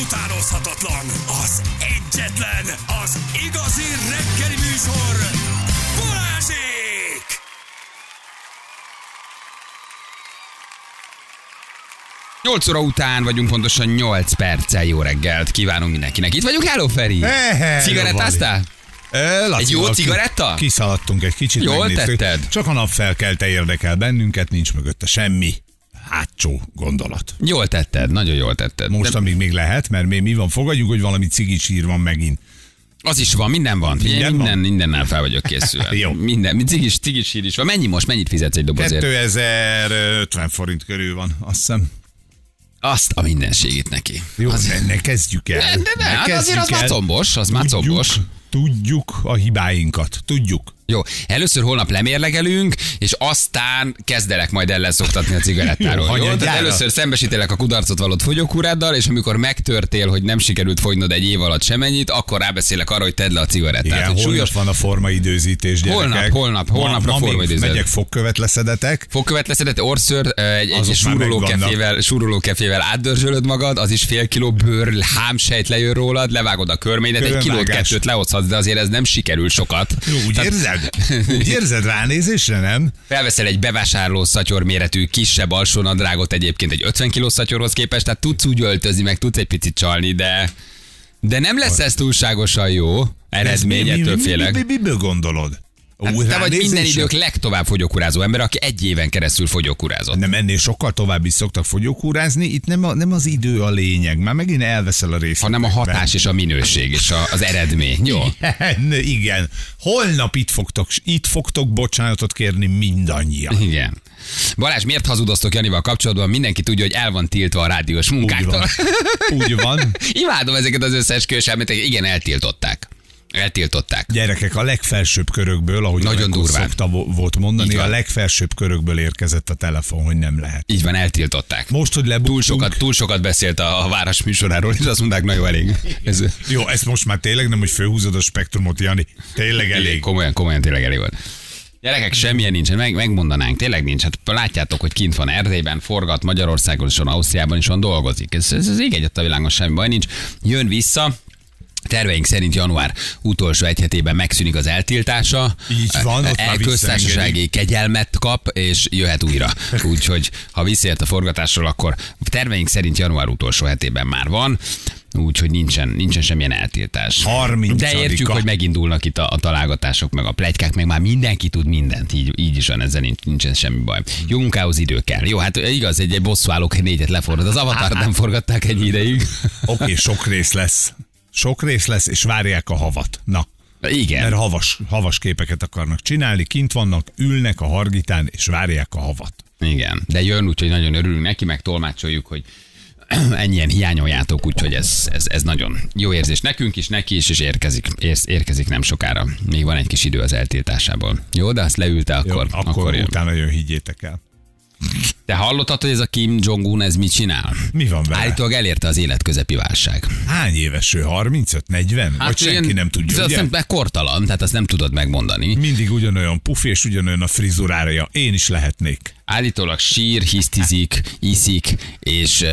utánozhatatlan, az egyetlen, az igazi reggeli műsor, Balázsék! Nyolc óra után vagyunk pontosan 8 perccel. Jó reggelt kívánunk mindenkinek. Itt vagyunk, hello Feri! Cigarettáztál? Laci, Egy jó cigaretta? Kiszaladtunk egy kicsit. Jól megnéztük. tetted. Csak a napfelkelte érdekel bennünket, nincs mögötte semmi hátsó gondolat. Jól tetted, nagyon jól tetted. Most, De amíg még lehet, mert még mi van, fogadjuk, hogy valami cigisír van megint. az is van, minden van. Figyelj, Minden minden, van? mindennel fel vagyok készülve. Jó. Minden, cigis, cigis hír is van. Mennyi most, mennyit fizetsz egy dobozért? 2050 forint körül van, azt hiszem. Azt a mindenségét neki. Jó, Az- ne, ne kezdjük el. De, de, de, ne hát azért az már el. combos, az már combos. Tudjuk, tudjuk a hibáinkat, tudjuk. Jó, először holnap lemérlegelünk, és aztán kezdelek majd ellenzoktatni a cigarettáról. Jó, Jó, Tehát először szembesítelek a kudarcot valott fogyókúráddal, és amikor megtörtél, hogy nem sikerült fogynod egy év alatt semennyit, akkor rábeszélek arra, hogy tedd le a cigarettát. Igen, holnap súlyos van a formaidőzítés, gyerekek. Holnap, holnap, Ma- holnapra ma még formaidőzet. Megyek fogkövet leszedetek. fogkövet leszedett, orször, egy, egy súroló kefével, súroló kefével átdörzsölöd magad, az is fél kiló bőr, hámsejt lejön rólad, levágod a körményet, egy kilót, Körvágás. kettőt lehozhatsz, de azért ez nem sikerül sokat. Jó, úgy Tehát- érzed? Úgy érzed ránézésre, nem? Felveszel egy bevásárló szatyor méretű kisebb alsónadrágot egyébként egy 50 kilós szatyorhoz képest, tehát tudsz úgy öltözni, meg tudsz egy picit csalni, de de nem lesz ez túlságosan jó eredmény, Ez mi- mi- ettől mi- félek. Mi, mi, miből gondolod? Hát Úgy te vagy minden idők legtovább fogyókúrázó ember, aki egy éven keresztül fogyókúrázott. Nem, ennél sokkal tovább is szoktak fogyókúrázni, itt nem, a, nem az idő a lényeg, már megint elveszel a részt. hanem a hatás és a minőség és a, az eredmény. Jó? Igen, igen. Holnap itt fogtok, itt fogtok bocsánatot kérni mindannyian. Igen. Balázs, miért hazudoztok Janival kapcsolatban? Mindenki tudja, hogy el van tiltva a rádiós Úgy munkáktól. van. Úgy van. Imádom ezeket az összeesküvés elméleteket. Igen, eltiltották. Eltiltották. Gyerekek, a legfelsőbb körökből, ahogy Nagyon Nagyon durván. szokta vo- volt mondani, a legfelsőbb körökből érkezett a telefon, hogy nem lehet. Így van, eltiltották. Most, hogy túl lebuktunk, sokat, túl sokat beszélt a, a város műsoráról, és azt mondták, na jó, elég. Ez, Jó, ezt most már tényleg nem, hogy főhúzod a spektrumot, Jani. Tényleg elég. elég. Komolyan, komolyan tényleg elég volt. Gyerekek, semmilyen nincsen, meg, megmondanánk, tényleg nincs. Hát látjátok, hogy kint van Erdélyben, forgat Magyarországon is van, Ausztriában is van, dolgozik. Ez, ez, ez ég egyet a világon, semmi baj nincs. Jön vissza, Terveink szerint január utolsó egy hetében megszűnik az eltiltása. Így van, ott már Köztársasági kegyelmet kap, és jöhet újra. Úgyhogy, ha visszaért a forgatásról, akkor terveink szerint január utolsó hetében már van. Úgyhogy nincsen, nincsen semmilyen eltiltás. 30-a. De értjük, hogy megindulnak itt a, a találgatások, meg a plegykák, meg már mindenki tud mindent, így, így is van, ezzel nincs, nincsen semmi baj. Jó munkához idő kell. Jó, hát igaz, egy, egy bosszúállók négyet leforgat. Az avatart nem forgatták ennyi ideig. Oké, okay, sok rész lesz. Sok rész lesz, és várják a havat. Na, Igen. mert havas, havas képeket akarnak csinálni, kint vannak, ülnek a hargitán, és várják a havat. Igen, de jön, úgyhogy nagyon örülünk neki, meg tolmácsoljuk, hogy ennyien hiányoljátok, úgyhogy ez, ez, ez nagyon jó érzés nekünk is, neki is, és érkezik, érsz, érkezik nem sokára. Még van egy kis idő az eltiltásából. Jó, de azt leülte, Jó, akkor, akkor, akkor jön. utána jön, higgyétek el. Te hallottad, hogy ez a Kim Jong-un ez mit csinál? Mi van vele? Állítólag elérte az életközepi válság. Hány éves ő? 35-40? Hát Vagy senki ilyen- nem tudja, Azt ugye? mert kortalan, tehát azt nem tudod megmondani. Mindig ugyanolyan pufi, és ugyanolyan a frizurája. Én is lehetnék. Állítólag sír, hisztizik, iszik, és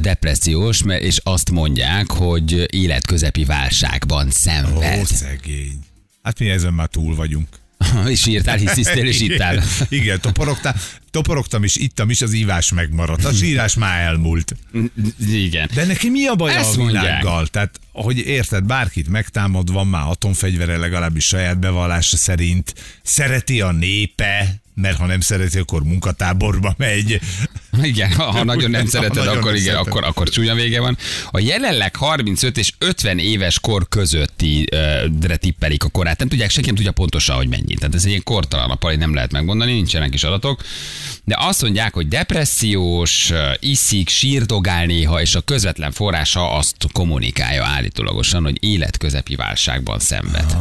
depressziós, mert- és azt mondják, hogy életközepi válságban Ó, szenved. szegény. Hát mi ezen már túl vagyunk. és írtál, hisztisztél, és ittál. Igen, toporogtam, toporogtam és ittam is, az ívás megmaradt. A sírás már elmúlt. Igen. De neki mi a baj Ezt a mondják. világgal? Tehát, hogy érted, bárkit megtámad, van már atomfegyvere legalábbis saját bevallása szerint, szereti a népe, mert ha nem szereti, akkor munkatáborba megy. Igen, ha, ha nagyon nem Ha szereted, nagyon akkor igen, akkor, akkor csúnya vége van. A jelenleg 35 és 50 éves kor közötti uh, tippelik a korát. Nem tudják, senki nem tudja pontosan, hogy mennyi. Tehát ez egy ilyen kortalan a nem lehet megmondani, nincsenek is adatok. De azt mondják, hogy depressziós, iszik, sírdogál néha, és a közvetlen forrása azt kommunikálja állítólagosan, hogy életközepi válságban szenved.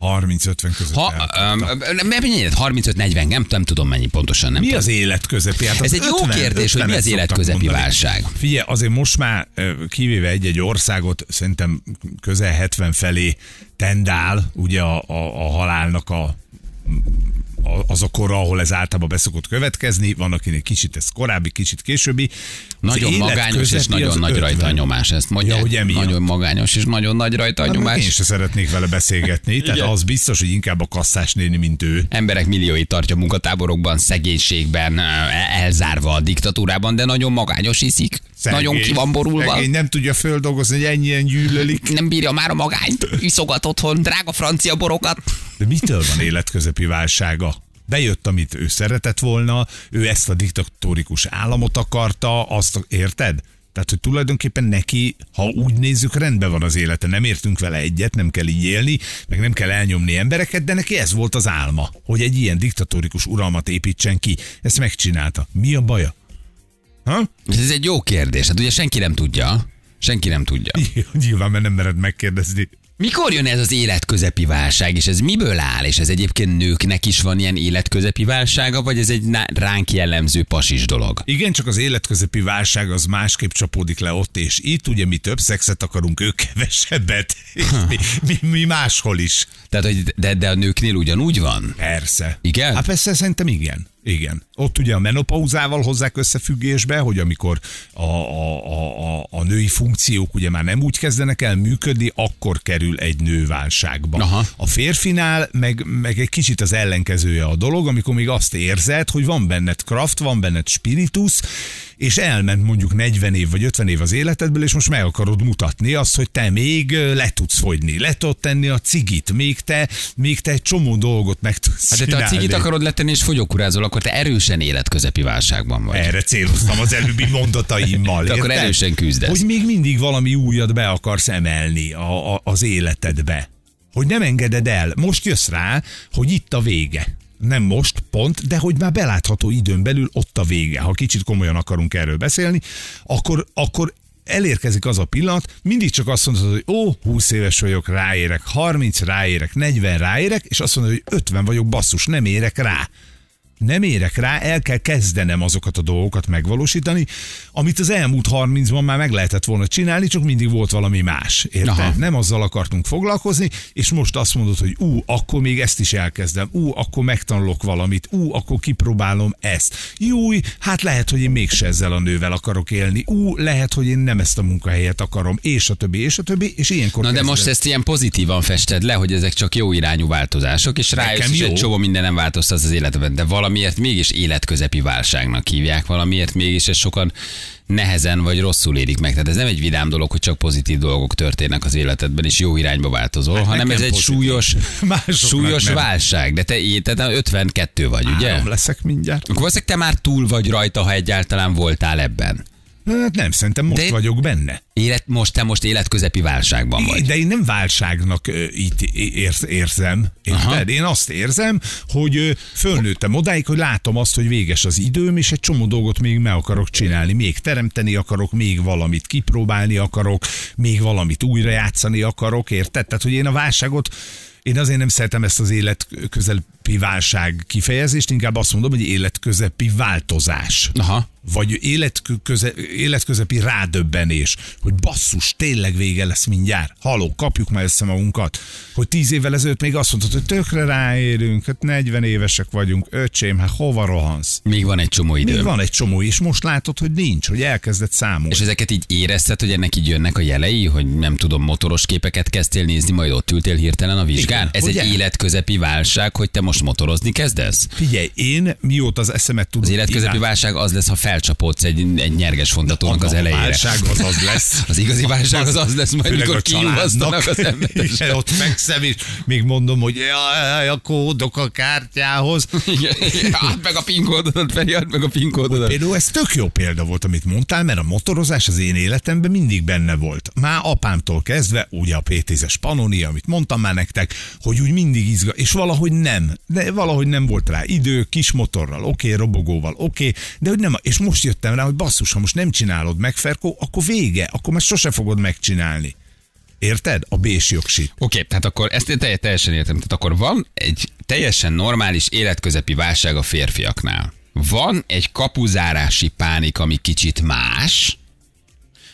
30-50 között Ha, um, nem, nem, 35-40, nem, nem tudom mennyi pontosan. Nem Mi tudom. az életközepi? Hát Ez az egy jó 50 kérdés, hogy mi 50-et az életközepi mondani. válság. Figyelj, azért most már kivéve egy-egy országot, szerintem közel 70 felé tendál ugye a, a, a halálnak a- az a kora, ahol ez általában beszokott következni, van akinek kicsit ez korábbi, kicsit későbbi. Nagyon magányos és nagyon nagy rajta a 50. nyomás, ezt mondják. Ja, hogy emiatt. nagyon magányos és nagyon nagy rajta a Hát nyomás. Én se szeretnék vele beszélgetni, tehát az biztos, hogy inkább a kasszás néni, mint ő. Emberek millióit tartja munkatáborokban, szegénységben, elzárva a diktatúrában, de nagyon magányos iszik. Nagyon ki van borulva. Szegény, nem tudja földolgozni, hogy ennyien gyűlölik. Nem bírja már a magányt, iszogat otthon, drága francia borokat. De mitől van életközepi válsága? Bejött, amit ő szeretett volna, ő ezt a diktatórikus államot akarta, azt érted? Tehát, hogy tulajdonképpen neki, ha úgy nézzük, rendben van az élete, nem értünk vele egyet, nem kell így élni, meg nem kell elnyomni embereket, de neki ez volt az álma, hogy egy ilyen diktatórikus uralmat építsen ki. Ezt megcsinálta. Mi a baja? Ha? Ez egy jó kérdés. Hát ugye senki nem tudja. Senki nem tudja. Nyilván, mert nem mered megkérdezni. Mikor jön ez az életközepi válság, és ez miből áll? És ez egyébként nőknek is van ilyen életközepi válsága, vagy ez egy ránk jellemző pasis dolog? Igen, csak az életközepi válság az másképp csapódik le ott és itt, ugye mi több szexet akarunk, ők kevesebbet, és mi, mi, mi máshol is. Tehát, hogy de, de a nőknél ugyanúgy van? Persze. Igen? Hát persze, szerintem igen. Igen. Ott ugye a menopauzával hozzák összefüggésbe, hogy amikor a, a, a, a, női funkciók ugye már nem úgy kezdenek el működni, akkor kerül egy nő válságba. Aha. A férfinál meg, meg egy kicsit az ellenkezője a dolog, amikor még azt érzed, hogy van benned kraft, van benned spiritus, és elment mondjuk 40 év vagy 50 év az életedből, és most meg akarod mutatni azt, hogy te még le tudsz fogyni, le tudod tenni a cigit, még te, még te egy csomó dolgot meg tudsz Hát de te a cigit akarod letenni és fogyókurázol, akkor te erősen életközepi válságban vagy. Erre céloztam az előbbi mondataimmal. Te akkor erősen küzdesz. Hogy még mindig valami újat be akarsz emelni a, a, az életedbe. Hogy nem engeded el. Most jössz rá, hogy itt a vége. Nem most, pont, de hogy már belátható időn belül ott a vége. Ha kicsit komolyan akarunk erről beszélni, akkor, akkor elérkezik az a pillanat, mindig csak azt mondod, hogy ó, 20 éves vagyok, ráérek, 30 ráérek, 40 ráérek, és azt mondod, hogy 50 vagyok, basszus, nem érek rá nem érek rá, el kell kezdenem azokat a dolgokat megvalósítani, amit az elmúlt 30-ban már meg lehetett volna csinálni, csak mindig volt valami más. Érted? Aha. Nem azzal akartunk foglalkozni, és most azt mondod, hogy ú, akkor még ezt is elkezdem, ú, akkor megtanulok valamit, ú, akkor kipróbálom ezt. Júj, hát lehet, hogy én mégse ezzel a nővel akarok élni, ú, lehet, hogy én nem ezt a munkahelyet akarom, és a többi, és a többi, és ilyenkor Na de most ezt ilyen pozitívan fested le, hogy ezek csak jó irányú változások, és rájössz, hogy egy jó. csomó minden nem változtat az életben, de valamiért mégis életközepi válságnak hívják, valamiért mégis ez sokan nehezen vagy rosszul érik meg. Tehát ez nem egy vidám dolog, hogy csak pozitív dolgok történnek az életedben, és jó irányba változol, Hát hanem ez egy pozitív. súlyos, súlyos nem. válság. De te, tehát 52 vagy, ugye? Három leszek mindjárt. Akkor valószínűleg te már túl vagy rajta, ha egyáltalán voltál ebben. Hát nem, szerintem most De- vagyok benne. Élet, most te most életközepi válságban vagy. De én nem válságnak ö, itt érz, érzem. Érted? Én azt érzem, hogy ö, fölnőttem odáig, hogy látom azt, hogy véges az időm, és egy csomó dolgot még meg akarok csinálni. Még teremteni akarok, még valamit kipróbálni akarok, még valamit újra játszani akarok, érted? Tehát, hogy én a válságot én azért nem szeretem ezt az életközepi válság kifejezést, inkább azt mondom, hogy életközepi változás Aha. Vagy életköze, életközepi rádöbbenés, hogy basszus, tényleg vége lesz mindjárt. Haló, kapjuk már össze magunkat. Hogy tíz évvel ezelőtt még azt mondtad, hogy tökre ráérünk, hát 40 évesek vagyunk, öcsém, hát hova rohansz? Még van egy csomó idő. Még van egy csomó, és most látod, hogy nincs, hogy elkezdett számolni. És ezeket így érezted, hogy ennek így jönnek a jelei, hogy nem tudom, motoros képeket kezdtél nézni, majd ott ültél hirtelen a vizsgán? Igen, Ez egy életközepi válság, hogy te most motorozni kezdesz? Figyelj, én mióta az eszemet tudom... Az életközepi válság az lesz, ha felcsapódsz egy, egy nyerges fontatónak az A elejére. válság az az lesz. Az igazi válság az az lesz majd, mikor a családnak. az emberek. Igen, ott fekszem, és még mondom, hogy jaj, a kódok a kártyához. Add meg a PIN kódodat, Feri, add meg a PIN kódodat. Például ez tök jó példa volt, amit mondtál, mert a motorozás az én életemben mindig benne volt. Már apámtól kezdve, ugye a P10-es Panoni, amit mondtam már nektek, hogy úgy mindig izga, és valahogy nem, de valahogy nem volt rá idő, kis motorral, oké, okay, robogóval, oké, okay, de hogy nem, és most jöttem rá, hogy basszus, ha most nem csinálod meg, Ferkó, akkor vége, akkor már sose fogod megcsinálni. Érted? A bés jogsit. Oké, tehát akkor ezt én telj- teljesen értem. Tehát akkor van egy teljesen normális életközepi válság a férfiaknál. Van egy kapuzárási pánik, ami kicsit más,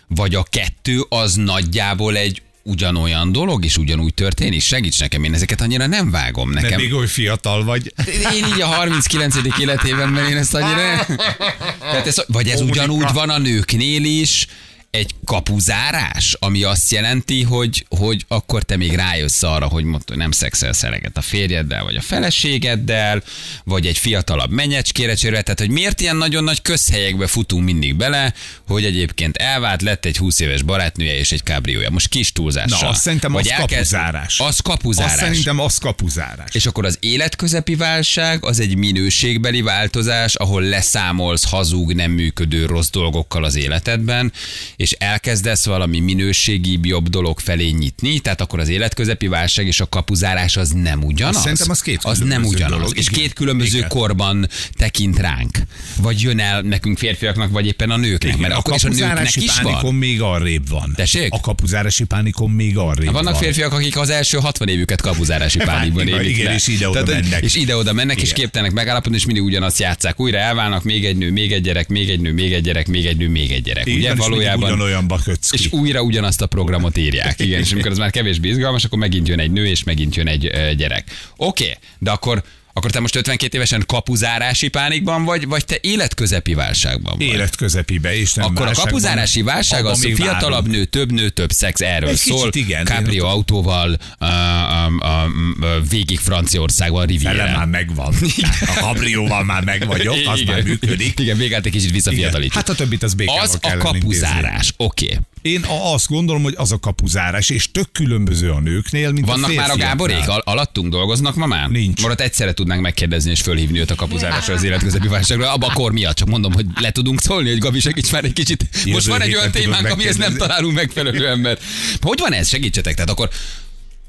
vagy a kettő az nagyjából egy ugyanolyan dolog, és ugyanúgy történik? Segíts nekem, én ezeket annyira nem vágom. De Nekem, még oly fiatal vagy. én így a 39. életében, mert én ezt annyira... Tehát ez, vagy ez ugyanúgy van a nőknél is, egy kapuzárás, ami azt jelenti, hogy, hogy akkor te még rájössz arra, hogy nem szexelsz eleget a férjeddel, vagy a feleségeddel, vagy egy fiatalabb menyecskére cserélve, tehát hogy miért ilyen nagyon nagy közhelyekbe futunk mindig bele, hogy egyébként elvált, lett egy 20 éves barátnője és egy kábriója. Most kis túlzással. Na, azt szerintem Vagy az elkezd- kapuzárás. Az kapuzárás. Azt szerintem az kapuzárás. És akkor az életközepi válság az egy minőségbeli változás, ahol leszámolsz hazug, nem működő rossz dolgokkal az életedben, és elkezdesz valami minőségi jobb dolog felé nyitni, tehát akkor az életközepi válság és a kapuzárás az nem ugyanaz. Szerintem az két Az nem ugyanaz. dolog, És igen. két különböző Igen. korban tekint ránk. Vagy jön el nekünk férfiaknak, vagy éppen a nőknek. Igen, mert a akkor is a nőknek is van. még arrébb van. Tessék? A kapuzárási pánikon még arrébb Vannak van. férfiak, akik az első 60 évüket kapuzárási pánikban élik igen, le. és ide-oda mennek. És ide-oda mennek, és Igen. képtelnek megállapodni, és mindig ugyanazt játszák. Újra elválnak, még egy nő, még egy gyerek, még egy nő, még egy gyerek, még egy nő, még egy gyerek. Ugye valójában ugyanolyanba kötsz és újra ugyanazt a programot írják. Igen, és amikor az már kevésbé izgalmas, akkor megint jön egy nő, és megint jön egy gyerek. Oké, okay, de akkor akkor te most 52 évesen kapuzárási pánikban vagy, vagy te életközepi válságban vagy? Életközepibe, és nem Akkor a kapuzárási válság az még fiatalabb várunk. nő, több nő, több szex, erről Egy szól. igen. Cabrio autóval, uh, um, um, uh, végig Franciaországban, Fele már Riviera. megvan. A kabrióval már meg vagyok, az már működik. Igen, végállt egy kicsit Igen. visszafiatalítjuk. Hát a többit az békával az a kapuzárás, oké. Okay. Én a- azt gondolom, hogy az a kapuzárás, és tök különböző a nőknél, mint Vannak a már a. Gáborék? Al- alattunk dolgoznak ma már? Nincs. Marat egyszerre tudnánk megkérdezni és fölhívni őt a kapuzárásra az életközepi válságra. Abba a kor miatt csak mondom, hogy le tudunk szólni, hogy Gabi segíts már egy kicsit. Most Jövő van egy olyan témánk, amihez nem találunk megfelelő embert. Hogy van ez? Segítsetek. Tehát akkor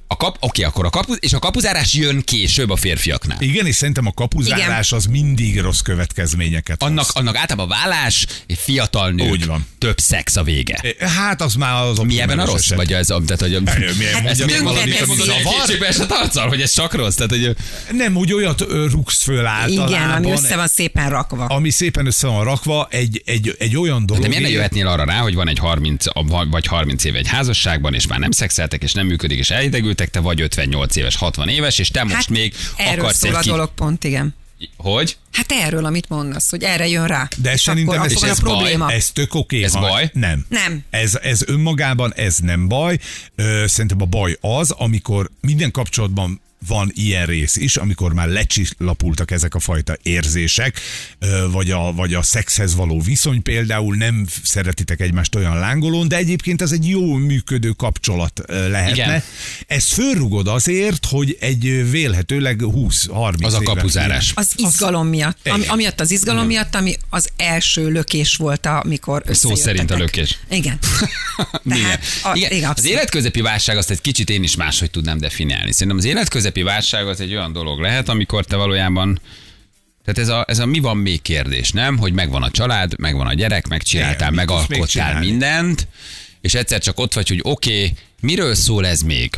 a kap, oké, akkor a kapu, és a kapuzárás jön később a férfiaknál. Igen, és szerintem a kapuzárás az mindig rossz következményeket hoz. Annak, annak általában vállás, egy fiatal nő, Úgy van. több szex a vége. Hát az már az Mi ebben a rossz? eset. Vagy ez, a- tehát, hogy a, milyen- ezt mondjad miért valamit, miért ami mondod, hogy zavar? kétségbe esett arccal, hogy ez csak rossz? Tehát, hogy Nem, úgy olyat ö, rúgsz föl általában. Igen, ami össze van szépen rakva. ami szépen össze van rakva, egy, egy, egy olyan dolog. De miért ne jöhetnél arra rá, hogy van egy 30, a- vagy 30 éve egy házasságban, és már nem szexeltek, és nem működik, és elidegültek, te vagy 58 éves, 60 éves, és te most Hát még erről akarsz szól egy a ki... dolog pont, igen. Hogy? Hát erről, amit mondasz, hogy erre jön rá. De és szerintem akkor, ez- akkor ez a baj, probléma. Ez tök oké. Ez ha- baj? Nem. Nem. Ez, ez önmagában ez nem baj. Ö, szerintem a baj az, amikor minden kapcsolatban van ilyen rész is, amikor már lecsillapultak ezek a fajta érzések, vagy a, vagy a szexhez való viszony például, nem szeretitek egymást olyan lángolón, de egyébként ez egy jó működő kapcsolat lehetne. Igen. Ezt fölrugod azért, hogy egy vélhetőleg 20-30 Az a kapuzárás. Az izgalom miatt. Ami, Igen. amiatt az izgalom miatt, ami az első lökés volt, amikor Szó szerint a lökés. Igen. Igen. a- Igen. igen, Az életközepi válság azt egy kicsit én is máshogy tudnám definiálni. Szerintem az életközepi válság az egy olyan dolog lehet, amikor te valójában tehát ez a, ez a mi van még kérdés, nem? Hogy megvan a család, megvan a gyerek, megcsináltál, Igen, megalkottál mindent, és egyszer csak ott vagy, hogy oké, okay, miről szól ez még?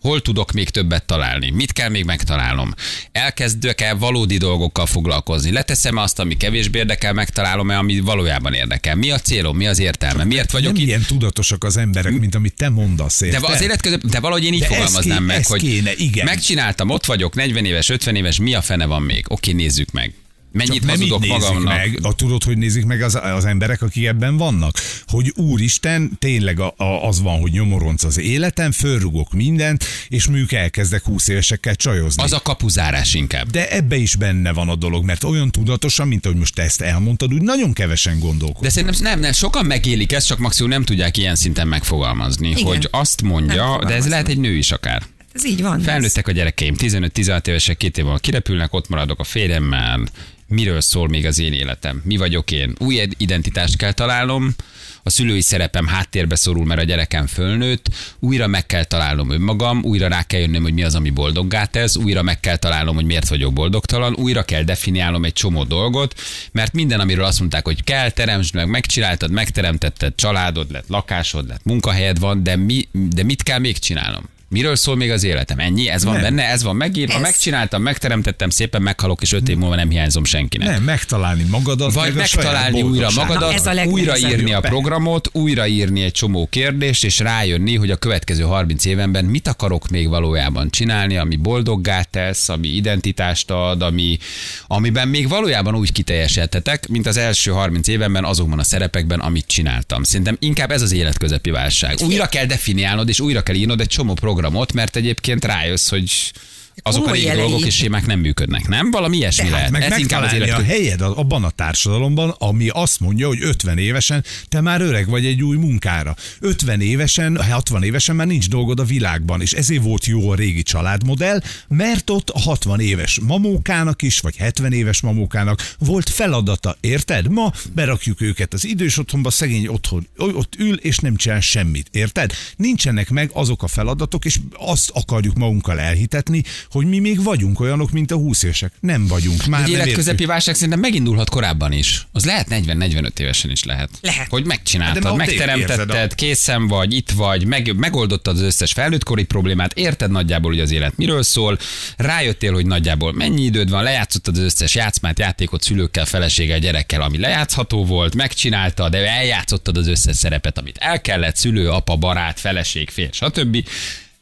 Hol tudok még többet találni? Mit kell még megtalálnom? Elkezdök el valódi dolgokkal foglalkozni? Leteszem azt, ami kevésbé érdekel, megtalálom-e, ami valójában érdekel? Mi a célom? Mi az értelme? Miért vagyok nem itt? ilyen tudatosak az emberek, mint amit te mondasz. De érted? az élet között, de valahogy én így De fogalmaznám ké- meg, hogy kéne, igen. megcsináltam, ott vagyok, 40 éves, 50 éves, mi a fene van még? Oké, nézzük meg. Mennyit Csak nem így nézik magamnak? meg, a, tudod, hogy nézik meg az, az emberek, akik ebben vannak? Hogy úristen, tényleg a, a, az van, hogy nyomoronc az életem, fölrugok mindent, és mondjuk elkezdek 20 évesekkel csajozni. Az a kapuzárás inkább. De ebbe is benne van a dolog, mert olyan tudatosan, mint ahogy most te ezt elmondtad, úgy nagyon kevesen gondolkodnak. De szerintem nem, nem, sokan megélik ezt, csak maximum nem tudják ilyen szinten megfogalmazni, Igen. hogy azt mondja, de ez lehet egy nő is akár. Ez így van. Felnőttek a gyerekeim, 15-16 évesek, két év alatt kirepülnek, ott maradok a férjemmel. Miről szól még az én életem? Mi vagyok én? Új identitást kell találnom, a szülői szerepem háttérbe szorul, mert a gyerekem fölnőtt, újra meg kell találnom önmagam, újra rá kell jönnöm, hogy mi az, ami boldoggá tesz, újra meg kell találnom, hogy miért vagyok boldogtalan, újra kell definiálnom egy csomó dolgot, mert minden, amiről azt mondták, hogy kell, teremtsd meg, megcsináltad, megteremtetted, családod lett, lakásod lett, munkahelyed van, de, mi, de mit kell még csinálnom? Miről szól még az életem? Ennyi? Ez van Nem. benne? Ez van megírva? Ez. Megcsináltam, megteremtettem, szépen meghalok, és öt év múlva nem hiányzom senkinek. Nem, megtalálni magadat, Vagy megtalálni újra magadat, Na, ez a legnehezebb. újraírni a programot, újraírni egy csomó kérdést, és rájönni, hogy a következő 30 évenben mit akarok még valójában csinálni, ami boldoggá tesz, ami identitást ad, ami, amiben még valójában úgy kiteljesedhetek, mint az első 30 évenben azokban a szerepekben, amit csináltam. Szerintem inkább ez az életközepi válság. Újra kell definiálnod, és újra kell írnod egy csomó programot, mert egyébként rájössz, hogy azok a régi jelei. dolgok és sémák nem működnek, nem? Valami ilyesmi Hát lehet. meg ez inkább az megtalálni a helyed abban a társadalomban, ami azt mondja, hogy 50 évesen te már öreg vagy egy új munkára. 50 évesen, 60 évesen már nincs dolgod a világban, és ezért volt jó a régi családmodell, mert ott a 60 éves mamókának is, vagy 70 éves mamókának volt feladata, érted? Ma berakjuk őket az idős otthonba, szegény otthon ott ül, és nem csinál semmit, érted? Nincsenek meg azok a feladatok, és azt akarjuk magunkkal elhitetni, hogy mi még vagyunk olyanok, mint a 20 évesek. Nem vagyunk. Már Egy életközepi válság szerintem megindulhat korábban is. Az lehet 40-45 évesen is lehet. Lehet. Hogy De megcsináltad, megteremtetted, a- készen vagy, itt vagy, meg, megoldottad az összes felnőttkori problémát, érted nagyjából, hogy az élet miről szól, rájöttél, hogy nagyjából mennyi időd van, lejátszottad az összes játszmát, játékot szülőkkel, feleséggel, gyerekkel, ami lejátszható volt, megcsináltad, de eljátszottad az összes szerepet, amit el kellett, szülő, apa, barát, feleség, fél, stb.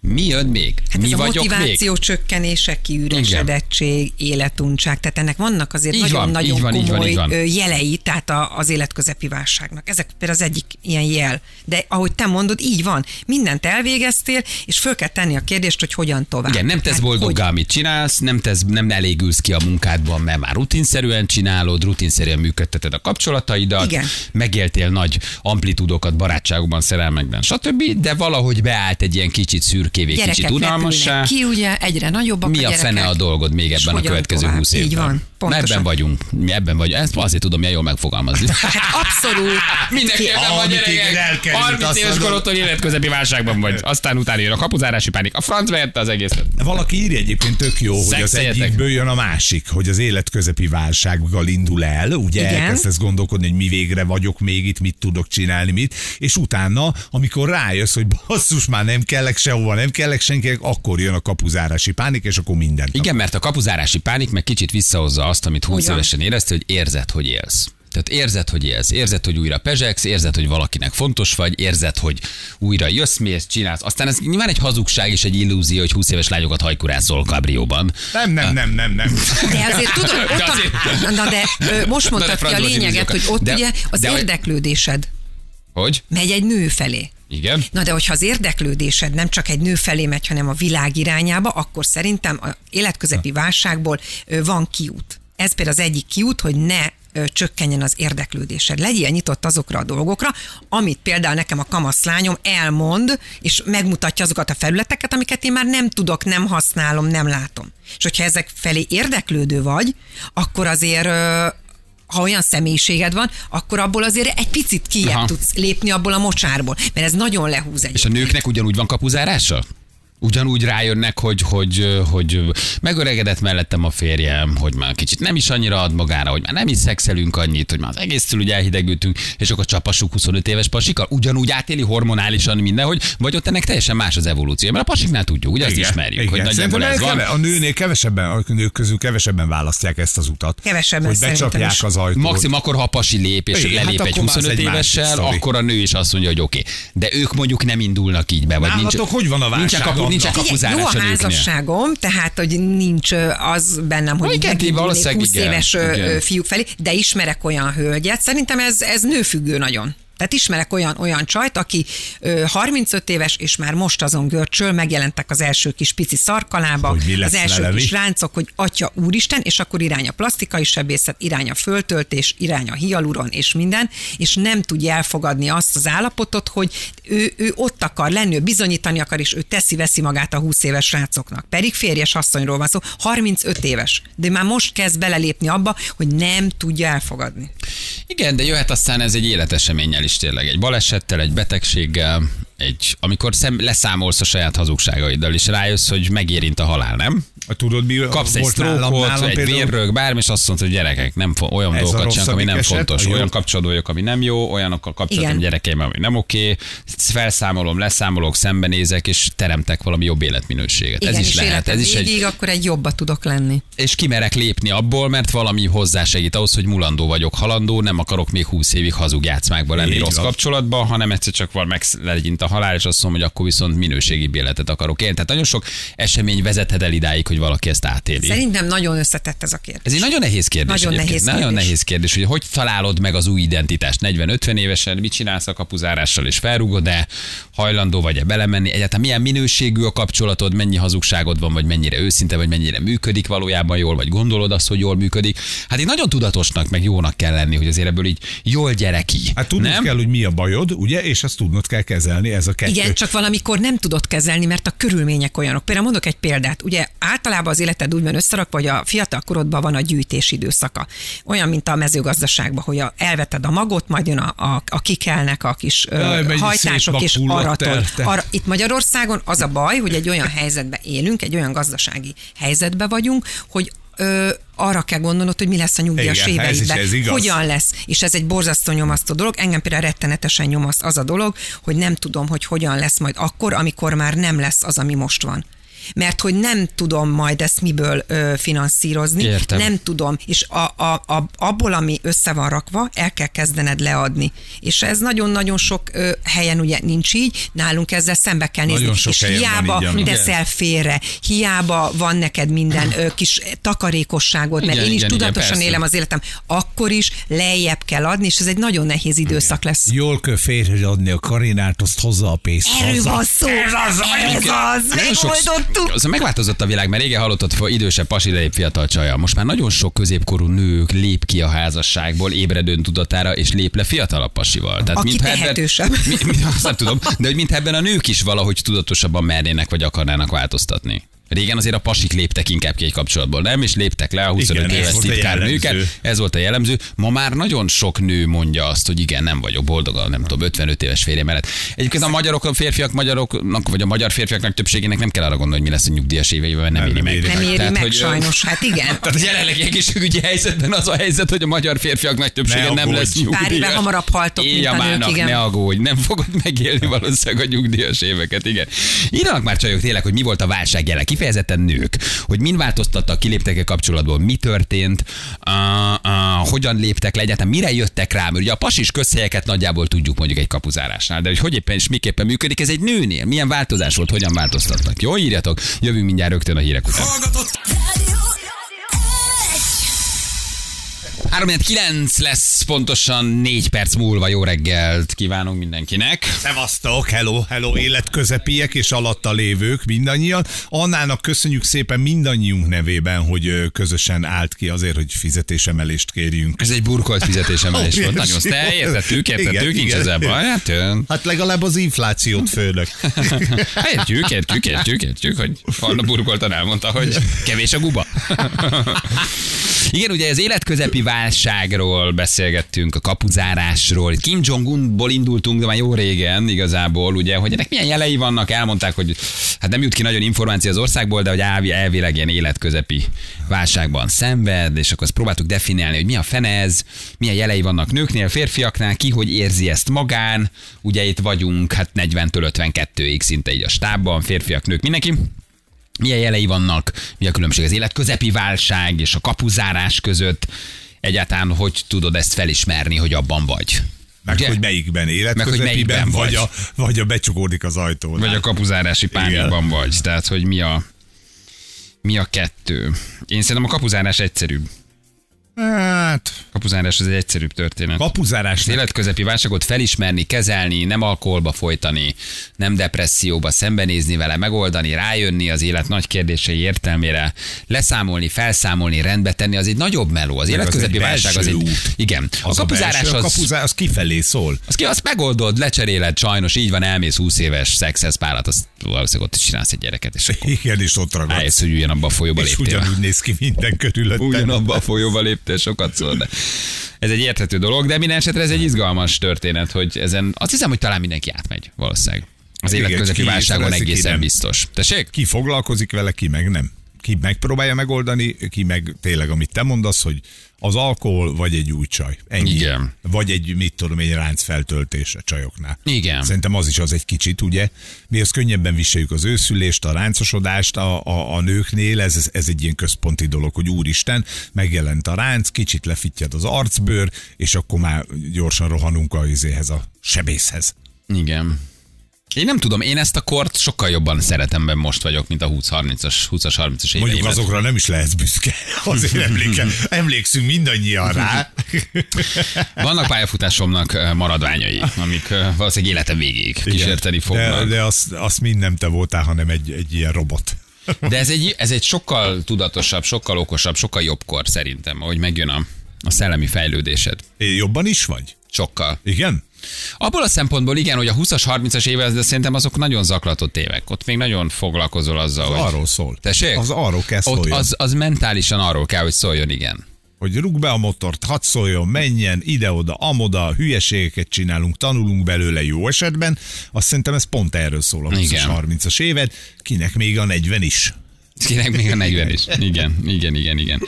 Mi jön még? Hát Mi ez a vagyok motiváció még? csökkenése, kiüresedettség, életuntság, tehát ennek vannak azért van, nagyon-nagyon van, van, komoly van. ö, jelei, tehát a, az életközepi válságnak. Ezek például az egyik ilyen jel. De ahogy te mondod, így van. Mindent elvégeztél, és föl kell tenni a kérdést, hogy hogyan tovább. Igen, nem tesz Hát, boldoggá, amit csinálsz, nem, tesz, nem elégülsz ki a munkádban, mert már rutinszerűen csinálod, rutinszerűen működteted a kapcsolataidat, Igen. megéltél nagy amplitúdokat barátságokban, szerelmekben, stb., de valahogy beállt egy ilyen kicsit szürkévé, kicsit Gyerekek unalmassá. repülnek ki, ugye, egyre nagyobbak Mi a a fene a dolgod még ebben a következő? 20 évben? Így van, pontosan. ebben vagyunk. Mi ebben vagyunk. Ezt azért tudom milyen jól megfogalmazni. Hát abszolút. Mindenki Ki- ebben téged gyerekek. elkerült, 30 azt éves korodtól életközepi válságban vagy. Aztán utána jön a kapuzárási pánik. A franc vehette az egészet. Valaki írja egyébként tök jó, hogy az egyikből jön a másik, hogy az életközepi válsággal indul el, ugye elkezdesz gondolkodni, hogy mi végre vagyok még itt, mit tudok csinálni, mit, és utána, amikor rájössz, hogy basszus, már nem kellek sehova, nem kellek senkinek, akkor jön a kapuzárási pánik, és akkor mindent. Igen, mert a kapuzárási pánik meg kicsit visszahozza azt, amit 20 Ugyan. évesen éreztél, hogy érzed, hogy élsz. Tehát érzed, hogy élsz, érzed, hogy újra pezsegsz, érzed, hogy valakinek fontos vagy, érzed, hogy újra jössz, mész, csinálsz. Aztán ez nyilván egy hazugság és egy illúzió, hogy 20 éves lányokat hajkurászol kabrióban. Nem, nem, nem, nem, nem. De azért tudod, ott De a, na de most mondtad ki a lényeget, illúziókat. hogy ott De- ugye az de érdeklődésed Hogy? megy egy nő felé. Igen. Na de hogyha az érdeklődésed nem csak egy nő felé megy, hanem a világ irányába, akkor szerintem a életközepi válságból van kiút. Ez például az egyik kiút, hogy ne csökkenjen az érdeklődésed. Legyél nyitott azokra a dolgokra, amit például nekem a kamaszlányom elmond, és megmutatja azokat a felületeket, amiket én már nem tudok, nem használom, nem látom. És hogyha ezek felé érdeklődő vagy, akkor azért ha olyan személyiséged van, akkor abból azért egy picit kijebb Aha. tudsz lépni abból a mocsárból, mert ez nagyon lehúz egy. És a nőknek ugyanúgy van kapuzárása? Ugyanúgy rájönnek, hogy, hogy, hogy megöregedett mellettem a férjem, hogy már kicsit nem is annyira ad magára, hogy már nem is szexelünk annyit, hogy már az egésztől úgy elhidegültünk, és akkor csapassuk 25 éves pasikkal. Ugyanúgy átéli hormonálisan mindenhogy, vagy ott ennek teljesen más az evolúció. Mert a pasiknál tudjuk, ugye azt ismerjük, hogy nagyjából ez van. A nőnél kevesebben, a nők közül kevesebben választják ezt az utat. Kevesebben Hogy becsapják is. az ajtót. Maximum akkor, ha a pasi lép, és Igen, lelép hát egy akkor már az 25 egy másik évessel, akkor a nő is azt mondja, hogy oké. Okay. De ők mondjuk nem indulnak így be, vagy nincs, Nálatok hogy van a válság annak? Figyelj, kapuzárás jó a házasságom, tehát hogy nincs az bennem, hogy Igen, ti megindulnék valószínűleg 20 igen, éves igen. fiúk felé, de ismerek olyan hölgyet, szerintem ez, ez nőfüggő nagyon. Tehát ismerek olyan, olyan csajt, aki ö, 35 éves, és már most azon görcsöl, megjelentek az első kis pici szarkalába, az első vele, kis ráncok, hogy atya úristen, és akkor irány a plastikai sebészet, irány a föltöltés, irány a hialuron és minden, és nem tudja elfogadni azt az állapotot, hogy ő, ő ott akar lenni, ő bizonyítani akar, és ő teszi-veszi magát a 20 éves rácoknak. Pedig férjes asszonyról van szó, 35 éves, de már most kezd belelépni abba, hogy nem tudja elfogadni. Igen, de jöhet aztán ez egy életeseménnyel is tényleg. Egy balesettel, egy betegséggel, egy, amikor szem, leszámolsz a saját hazugságaiddal, és rájössz, hogy megérint a halál, nem? Tudod, mi Kapsz egy sztrókot, nálam egy például? vérrög, bármi, és azt mondod, hogy gyerekek, nem fo- olyan Ez a dolgokat csinálok, ami nem eset, fontos, a olyan kapcsolatban vagyok, ami nem jó, olyanokkal kapcsolatom gyerekeim, ami nem oké, felszámolom, leszámolok, szembenézek, és teremtek valami jobb életminőséget. Igen, ez is lehet. Ez is egy, végig, akkor egy jobba tudok lenni. és kimerek lépni abból, mert valami hozzásegít ahhoz, hogy mulandó vagyok, halandó, nem akarok még 20 évig hazug játszmákba lenni Így rossz kapcsolatban, hanem egyszer csak van meglegyint a halál, és azt mondom, hogy akkor viszont minőségi életet akarok élni. Tehát nagyon sok esemény vezethet el idáig, hogy valaki ezt átéli. Szerintem nagyon összetett ez a kérdés. Ez egy nagyon nehéz kérdés. Nagyon egyébként. nehéz Nagyon kérdés. nehéz kérdés, hogy hogy találod meg az új identitást 40-50 évesen, mit csinálsz a kapuzárással és felrúgod-e, hajlandó vagy-e belemenni, egyáltalán milyen minőségű a kapcsolatod, mennyi hazugságod van, vagy mennyire őszinte, vagy mennyire működik valójában jól, vagy gondolod azt, hogy jól működik. Hát így nagyon tudatosnak, meg jónak kell lenni, hogy azért ebből így jól gyere ki. Hát tudnod nem? kell, hogy mi a bajod, ugye, és azt tudnod kell kezelni, ez a kettő. Igen, csak valamikor nem tudod kezelni, mert a körülmények olyanok. Például mondok egy példát. Ugye általában az életed úgy van összerakva, hogy a fiatal korodban van a gyűjtés időszaka. Olyan, mint a mezőgazdaságban, hogy a, elveted a magot, majd jön a, a, a kikelnek a kis Jaj, hajtások és aratod. Ar, itt Magyarországon az a baj, hogy egy olyan helyzetbe élünk, egy olyan gazdasági helyzetbe vagyunk, hogy ö, arra kell gondolnod, hogy mi lesz a nyugdíjas Igen, éveidben. ez. Hogyan lesz? És ez egy borzasztó nyomasztó dolog. Engem például rettenetesen nyomaszt az a dolog, hogy nem tudom, hogy hogyan lesz majd akkor, amikor már nem lesz az, ami most van. Mert hogy nem tudom majd ezt miből ö, finanszírozni, Értem. nem tudom, és a, a, a, abból, ami össze van rakva, el kell kezdened leadni. És ez nagyon-nagyon sok ö, helyen ugye nincs így, nálunk ezzel szembe kell nézni. Nagyon sok és hiába így, teszel félre, hiába van neked minden ö, kis takarékosságod, mert Igen, én is igen, igen, tudatosan persze. élem az életem, akkor is lejjebb kell adni, és ez egy nagyon nehéz időszak lesz. Jól kell félre adni a karinát, azt hozza a pénzt. Erről van szó, ez az, ez az, megoldottuk. Az megváltozott a világ, mert régen hallottad, hogy idősebb pasi lép fiatal csaja. Most már nagyon sok középkorú nők lép ki a házasságból ébredőn tudatára, és lép le fiatalabb pasival. Tehát Aki mintha ebben- tehetősebb. Mi, mi, azt nem tudom, de hogy mintha ebben a nők is valahogy tudatosabban mernének, vagy akarnának változtatni. Régen azért a pasik léptek inkább ki egy kapcsolatból, nem? És léptek le a 25 Igen, éves volt a titkár jellemző. nőket. Ez volt a jellemző. Ma már nagyon sok nő mondja azt, hogy igen, nem vagyok boldog, a, nem tudom, 55 éves férjem mellett. Egyébként a magyarok, a férfiak, magyaroknak, vagy a magyar férfiaknak többségének nem kell arra gondolni, hogy mi lesz a nyugdíjas éveiben, mert nem, Nem, éri nem meg. Nem éri Tehát, meg hogy, sajnos, hát igen. Tehát a jelenlegi egészségügyi helyzetben az a helyzet, hogy a magyar férfiak nagy többsége Ne nem aggódj. lesz nyugdíjas. Pár éve hamarabb haltok, mint a nők, Éjjamának, igen. ne aggódj, nem fogod megélni valószínűleg a nyugdíjas éveket, igen. Írnak már csajok tényleg, hogy mi volt a válság jele, kifejezetten nők, hogy mind változtattak, kiléptek-e kapcsolatból, mi történt, uh, uh, hogyan léptek le egyáltalán, mire jöttek rá, mert ugye a pasis közhelyeket nagyjából tudjuk mondjuk egy kapuzárásnál, de hogy hogy éppen és miképpen működik, ez egy nőnél, milyen változás volt, hogyan változtattak. Jó, írjatok, jövünk mindjárt rögtön a hírek után. Hallgatott 3-9 lesz pontosan 4 perc múlva. Jó reggelt kívánunk mindenkinek. Szevasztok, hello, hello, életközepiek és alatta lévők mindannyian. Annának köszönjük szépen mindannyiunk nevében, hogy közösen állt ki azért, hogy fizetésemelést kérjünk. Ez egy burkolt fizetésemelés volt. Nagyon te értettük, értettük, nincs ezzel baj. Hát. Hát legalább az inflációt főnök. Értjük, értjük, értjük, értjük, hogy Anna burkoltan elmondta, hogy kevés a guba. Igen, ugye az életközepi válságról beszélgettünk, a kapuzárásról. Kim Jong-unból indultunk, de már jó régen igazából, ugye, hogy ennek milyen jelei vannak, elmondták, hogy hát nem jut ki nagyon információ az országból, de hogy elvi- elvileg ilyen életközepi válságban szenved, és akkor azt próbáltuk definiálni, hogy mi a fene ez, milyen jelei vannak nőknél, férfiaknál, ki hogy érzi ezt magán. Ugye itt vagyunk, hát 40-től 52-ig szinte így a stábban, férfiak, nők, mindenki milyen jelei vannak, mi a különbség az életközepi válság és a kapuzárás között, egyáltalán hogy tudod ezt felismerni, hogy abban vagy. Meg Ugye? hogy melyikben Meg, hogy melyikben vagy, vagy. a, vagy a becsukódik az ajtó. Vagy a kapuzárási pánikban vagy. Tehát, hogy mi a, mi a kettő. Én szerintem a kapuzárás egyszerűbb. Hát, Kapuzárás az egy egyszerűbb történet. kapuzárás Az életközepi válságot felismerni, kezelni, nem alkoholba folytani, nem depresszióba szembenézni vele, megoldani, rájönni az élet nagy kérdései értelmére, leszámolni, felszámolni, rendbe tenni, az egy nagyobb meló. Az életközepi válság az belső egy... út. Igen. A az kapuzárás belső, a az... kapuzá, az kifelé szól. Az ki, azt megoldod, lecseréled, sajnos így van, elmész 20 éves szexhez párat, azt valószínűleg ott is csinálsz egy gyereket, és akkor Igen, és ott ragadsz. rájössz, hogy ugyanabba a folyóba És léptél. ugyanúgy néz ki minden körülötted. Ugyanabba a folyóba léptél sokat szól, de ez egy érthető dolog, de minden esetre ez egy izgalmas történet, hogy ezen azt hiszem, hogy talán mindenki átmegy, valószínűleg. Az Igen, életközepi válságon egészen biztos. Tessék? Ki foglalkozik vele, ki meg nem. Ki megpróbálja megoldani, ki meg tényleg, amit te mondasz, hogy az alkohol vagy egy új csaj. Ennyi. Igen. Vagy egy, mit tudom, egy ránc feltöltés a csajoknál. Igen. Szerintem az is az egy kicsit, ugye? Mi azt könnyebben viseljük az őszülést, a ráncosodást a, a, a nőknél, ez, ez egy ilyen központi dolog, hogy úristen, megjelent a ránc, kicsit lefittyed az arcbőr, és akkor már gyorsan rohanunk a izéhez, a sebészhez. Igen. Én nem tudom, én ezt a kort sokkal jobban szeretem, ben most vagyok, mint a 20-30-as, 20-as, 30-as Mondjuk éveimet. azokra nem is lehetsz büszke. Azért emléke, emlékszünk mindannyian rá. Vannak pályafutásomnak maradványai, amik valószínűleg életem végéig kísérteni de, fognak. de azt, azt mind nem te voltál, hanem egy, egy ilyen robot. De ez egy, ez egy sokkal tudatosabb, sokkal okosabb, sokkal jobb kor szerintem, ahogy megjön a, a szellemi fejlődésed. Jobban is vagy? Sokkal. Igen? Abból a szempontból igen, hogy a 20-as, 30-as évek, de szerintem azok nagyon zaklatott évek. Ott még nagyon foglalkozol azzal, hogy... Arról szól. Tessék? Az arról kell Ott szóljon. az, az mentálisan arról kell, hogy szóljon, igen. hogy rúg be a motort, hadd szóljon, menjen ide-oda, amoda, hülyeségeket csinálunk, tanulunk belőle jó esetben. Azt szerintem ez pont erről szól a Igen. 20-30-as éved, kinek még a 40 is. Kinek még a 40 is. Igen, igen, igen, igen.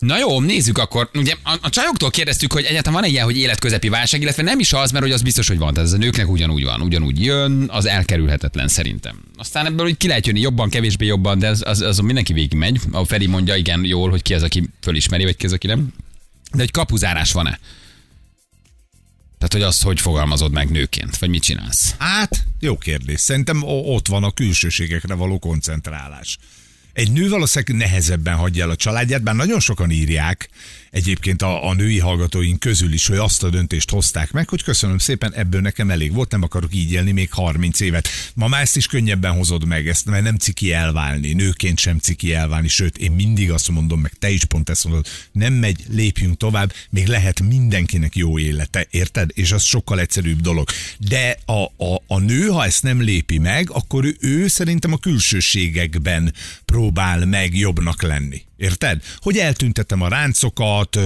Na jó, nézzük akkor. Ugye a, a csajoktól kérdeztük, hogy egyáltalán van-e ilyen, hogy életközepi válság, illetve nem is az, mert hogy az biztos, hogy van. Tehát ez a nőknek ugyanúgy van, ugyanúgy jön, az elkerülhetetlen szerintem. Aztán ebből úgy ki lehet jönni jobban, kevésbé jobban, de az, az, azon mindenki végig megy. A Feri mondja igen jól, hogy ki az, aki fölismeri, vagy ki az, aki nem. De hogy kapuzárás van-e? Tehát, hogy azt hogy fogalmazod meg nőként, vagy mit csinálsz? Hát, jó kérdés. Szerintem ott van a külsőségekre való koncentrálás. Egy nő valószínűleg nehezebben hagyja el a családját, bár nagyon sokan írják egyébként a, a női hallgatóink közül is, hogy azt a döntést hozták meg, hogy köszönöm szépen, ebből nekem elég volt, nem akarok így élni még 30 évet. Ma már ezt is könnyebben hozod meg, ezt, mert nem ciki elválni, nőként sem ciki elválni, sőt, én mindig azt mondom, meg te is pont ezt mondod, nem megy, lépjünk tovább, még lehet mindenkinek jó élete, érted? És az sokkal egyszerűbb dolog. De a, a, a nő, ha ezt nem lépi meg, akkor ő, ő szerintem a külsőségekben próbál meg jobbnak lenni. Érted? Hogy eltüntetem a ráncokat,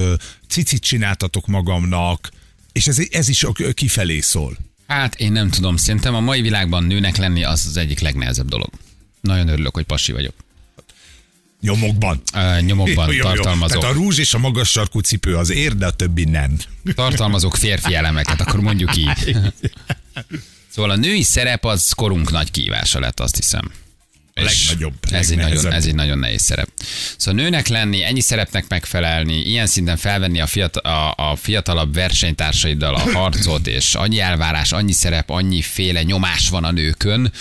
cicit csináltatok magamnak, és ez, ez is kifelé szól. Hát én nem tudom, szerintem a mai világban nőnek lenni az az egyik legnehezebb dolog. Nagyon örülök, hogy pasi vagyok. Nyomokban. Ö, nyomokban tartalmazok, Tehát a rúzs és a magas sarkú cipő az ér, de a többi nem. tartalmazok férfi elemeket, akkor mondjuk így. Szóval a női szerep az korunk nagy kihívása lett, azt hiszem. A legnagyobb, Ez egy, nagyon, ez egy nagyon nehéz szerep. Szóval nőnek lenni, ennyi szerepnek megfelelni, ilyen szinten felvenni a, fiatal, a, a fiatalabb versenytársaiddal a harcot, és annyi elvárás, annyi szerep, annyi féle nyomás van a nőkön,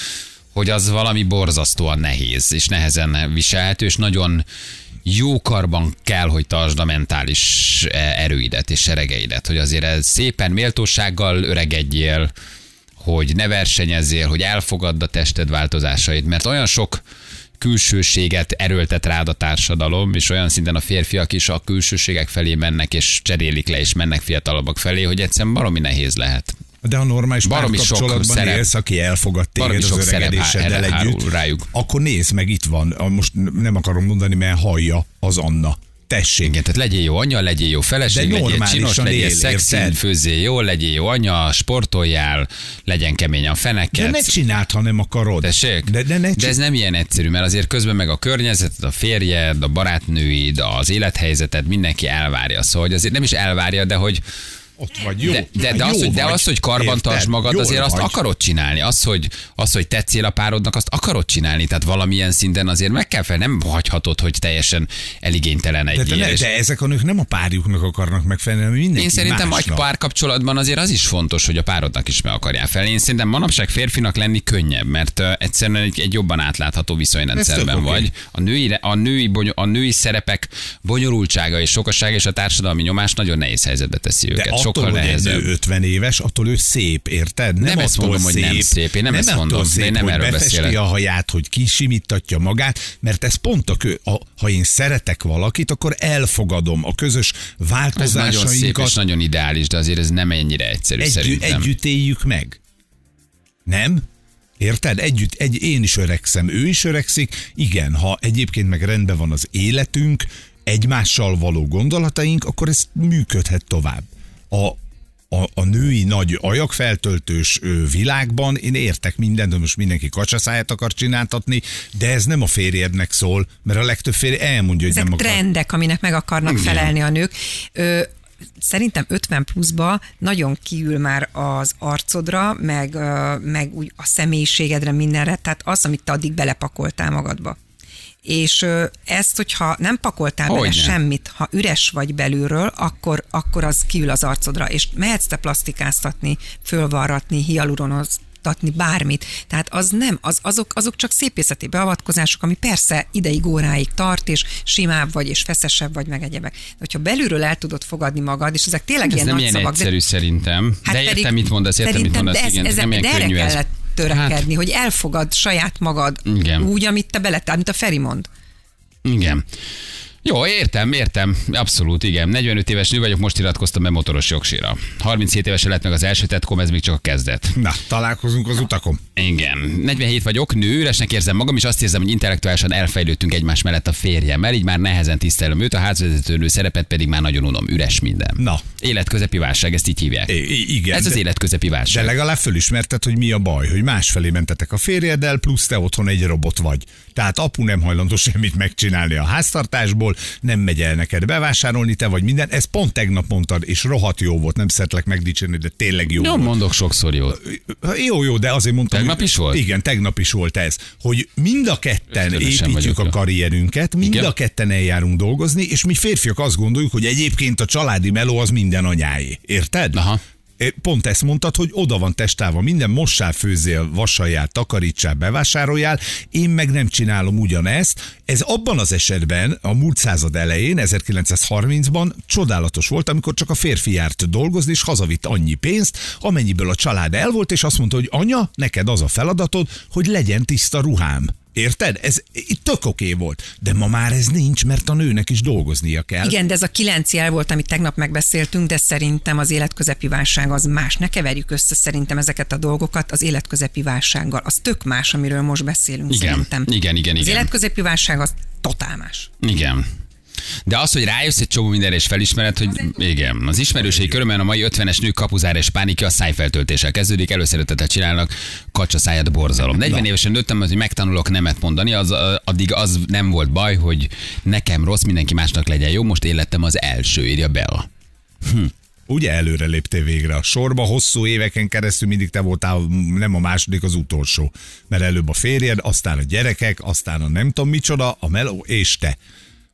hogy az valami borzasztóan nehéz, és nehezen viselhető, és nagyon jó karban kell, hogy tartsd a mentális eh, erőidet és seregeidet, hogy azért szépen méltósággal öregedjél, hogy ne versenyezzél, hogy elfogadd a tested változásait, mert olyan sok külsőséget erőltet rád a társadalom, és olyan szinten a férfiak is a külsőségek felé mennek, és cserélik le, és mennek fiatalabbak felé, hogy egyszerűen baromi nehéz lehet. De ha normális Baromi párkapcsolatban szerep. élsz, aki elfogad téged az öregedéseddel együtt, rájuk. akkor nézd meg, itt van, most nem akarom mondani, mert hallja az Anna. Tessék. Igen, tehát legyél jó anya, legyél jó feleség, De legyél csinos, legyél él, szexi, főzzél jól, legyél jó anya, sportoljál, legyen kemény a De feneket. ne csináld, ha nem akarod. Tessék? De, de, ne de csináld. ez nem ilyen egyszerű, mert azért közben meg a környezeted, a férjed, a barátnőid, az élethelyzeted, mindenki elvárja. Szóval hogy azért nem is elvárja, de hogy Ott vagy jó. de, de, de, Jó az, hogy, de az, hogy karban érted? tartsd magad, azért azt vagy. akarod csinálni. Az hogy, az, hogy tetszél a párodnak, azt akarod csinálni. Tehát valamilyen szinten azért meg kell fel, nem hagyhatod, hogy teljesen eligénytelen egy De, de, ne, de ezek a nők nem a párjuknak akarnak megfelelni, hanem mindenki én szerintem egy másnak. párkapcsolatban azért az is fontos, hogy a párodnak is meg akarjál fel. Én szerintem manapság férfinak lenni könnyebb, mert egyszerűen egy, egy jobban átlátható viszonyrendszerben vagy. A női, a, női, a női szerepek bonyolultsága és sokasága és a társadalmi nyomás nagyon nehéz helyzetbe teszi De őket. attól, Sokkal hogy egy nehezebb. nő 50 éves, attól ő szép, érted? Nem ezt attól mondom, hogy nem szép. Én nem ezt attól mondom, de szép, én nem erről beszélek. a haját, hogy kisimítatja magát, mert ez pont a, kö, a ha én szeretek valakit, akkor elfogadom a közös Ez nagyon szép és változásainkat, nagyon ideális, de azért ez nem ennyire egyszerű együtt, szerintem. együtt éljük meg. Nem? Érted? Együtt, egy, én is öregszem, ő is öregszik. Igen, ha egyébként meg rendben van az életünk, egymással való gondolataink, akkor ez működhet tovább. A, a, a női nagy ajakfeltöltős világban én értek mindent, de most mindenki kacsaszáját akar csináltatni, de ez nem a férjednek szól, mert a legtöbb férj elmondja, hogy Ezek nem akar. trendek, aminek meg akarnak Igen. felelni a nők. Ö, Szerintem 50 pluszba nagyon kiül már az arcodra, meg, meg úgy a személyiségedre, mindenre, tehát az, amit te addig belepakoltál magadba. És ezt, hogyha nem pakoltál bele Hogyne. semmit, ha üres vagy belülről, akkor, akkor az kiül az arcodra, és mehetsz te plastikáztatni, fölvarratni, hialuronoztatni, bármit. Tehát az nem, az, azok, azok csak szépészeti beavatkozások, ami persze ideig, óráig tart, és simább vagy, és feszesebb vagy, meg egyebek. De hogyha belülről el tudod fogadni magad, és ezek tényleg Ez ilyen nem nagy ilyen szavak, egyszerű szerintem. Hát de értem, mit mondasz, értem, mit mondasz. de ez, igen, ez ezen, nem de ilyen erre könnyű ez. Törekedni, hogy elfogad saját magad Igen. úgy, amit te beletáll, mint a Feri mond. Igen. Jó, értem, értem. Abszolút, igen. 45 éves nő vagyok, most iratkoztam be motoros jogsira. 37 évesen lett meg az első tetkom, ez még csak a kezdet. Na, találkozunk az utakon. Igen. 47 vagyok, nő, üresnek érzem magam, és azt érzem, hogy intellektuálisan elfejlődtünk egymás mellett a férjemmel, így már nehezen tisztelem őt, a házvezető nő szerepet pedig már nagyon unom, üres minden. Na. Életközepi válság, ezt így hívják. I- igen. Ez az de- életközepi De válság. legalább fölismerted, hogy mi a baj, hogy másfelé mentetek a férjeddel, plusz te otthon egy robot vagy. Tehát apu nem hajlandó semmit megcsinálni a háztartásból, nem megy el neked bevásárolni, te vagy minden. Ez pont tegnap mondtad, és rohadt jó volt, nem szeretlek megdicsérni, de tényleg jó Jó, mondok sokszor jót. Jó, jó, de azért mondtam. Tegnap is volt? Igen, tegnap is volt ez. Hogy mind a ketten építjük a jó. karrierünket, mind Igen. a ketten eljárunk dolgozni, és mi férfiak azt gondoljuk, hogy egyébként a családi meló az minden anyáé. Érted? Aha. Pont ezt mondtad, hogy oda van testálva minden, mossál, főzél, vasaljál, takarítsál, bevásároljál, én meg nem csinálom ugyanezt. Ez abban az esetben a múlt század elején, 1930-ban csodálatos volt, amikor csak a férfi járt dolgozni, és hazavitt annyi pénzt, amennyiből a család el volt, és azt mondta, hogy anya, neked az a feladatod, hogy legyen tiszta ruhám. Érted? Ez itt tök oké volt. De ma már ez nincs, mert a nőnek is dolgoznia kell. Igen, de ez a kilenc jel volt, amit tegnap megbeszéltünk, de szerintem az életközepi válság az más. Ne keverjük össze szerintem ezeket a dolgokat az életközepi válsággal. Az tök más, amiről most beszélünk Igen, szerintem. igen, igen, Az igen. életközepi válság az totál más. Igen. De az, hogy rájössz egy csomó mindenre és felismered, hogy igen, az ismerőségi körömben a mai 50-es nők kapuzár és pánikja a szájfeltöltéssel kezdődik, előszeretettel csinálnak kacsa szájad borzalom. 40 évesen nőttem, hogy megtanulok nemet mondani, az, addig az nem volt baj, hogy nekem rossz, mindenki másnak legyen jó, most én lettem az első, írja Bella. Ugye előre léptél végre a sorba, hosszú éveken keresztül mindig te voltál nem a második, az utolsó. Mert előbb a férjed, aztán a gyerekek, aztán a nem tudom micsoda, a meló és te.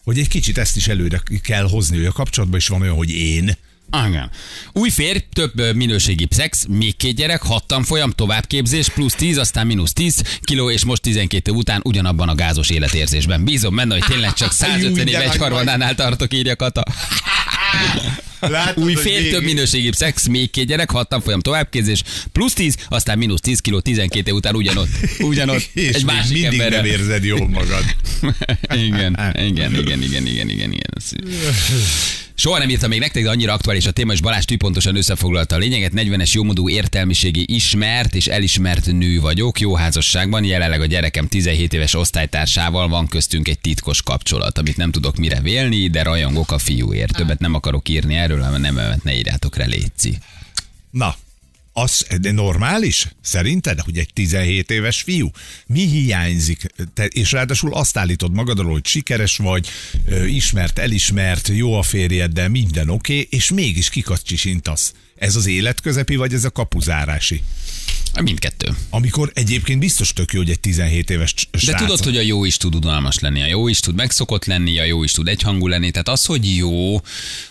Hogy egy kicsit ezt is előre kell hozni, hogy a kapcsolatban is van olyan, hogy én. Igen. Új férj, több minőségi szex, még két gyerek, hat tanfolyam, továbbképzés, plusz 10, aztán mínusz 10 kiló, és most 12 év után ugyanabban a gázos életérzésben. Bízom benne, hogy tényleg csak 150 Júj, év egy harmadánál tartok, írja Kata. Látod, Új végig- több minőségi szex, még két gyerek, hat tanfolyam továbbképzés, plusz 10, aztán mínusz 10 kiló, 12 év után ugyanott. Ugyanott. És egy másik mindig emberrel. nem érzed jól magad. igen, igen, igen, igen, igen, igen, igen. Soha nem írtam még nektek, de annyira aktuális a téma, és Balázs tűpontosan összefoglalta a lényeget. 40-es jómodú értelmiségi ismert és elismert nő vagyok, jó házasságban, jelenleg a gyerekem 17 éves osztálytársával van köztünk egy titkos kapcsolat, amit nem tudok mire vélni, de rajongok a fiúért. Többet nem akarok írni erről, mert nem ne írjátok rá, létszi. Na, az de normális? Szerinted, hogy egy 17 éves fiú? Mi hiányzik? Te, és ráadásul azt állítod magadról, hogy sikeres vagy, ismert, elismert, jó a férjeddel, minden oké, okay, és mégis kikacsisintasz. Ez az életközepi, vagy ez a kapuzárási? Mindkettő. Amikor egyébként biztos tök jó, hogy egy 17 éves cs- De srác. tudod, hogy a jó is tud unalmas lenni, a jó is tud megszokott lenni, a jó is tud egyhangú lenni. Tehát az, hogy jó,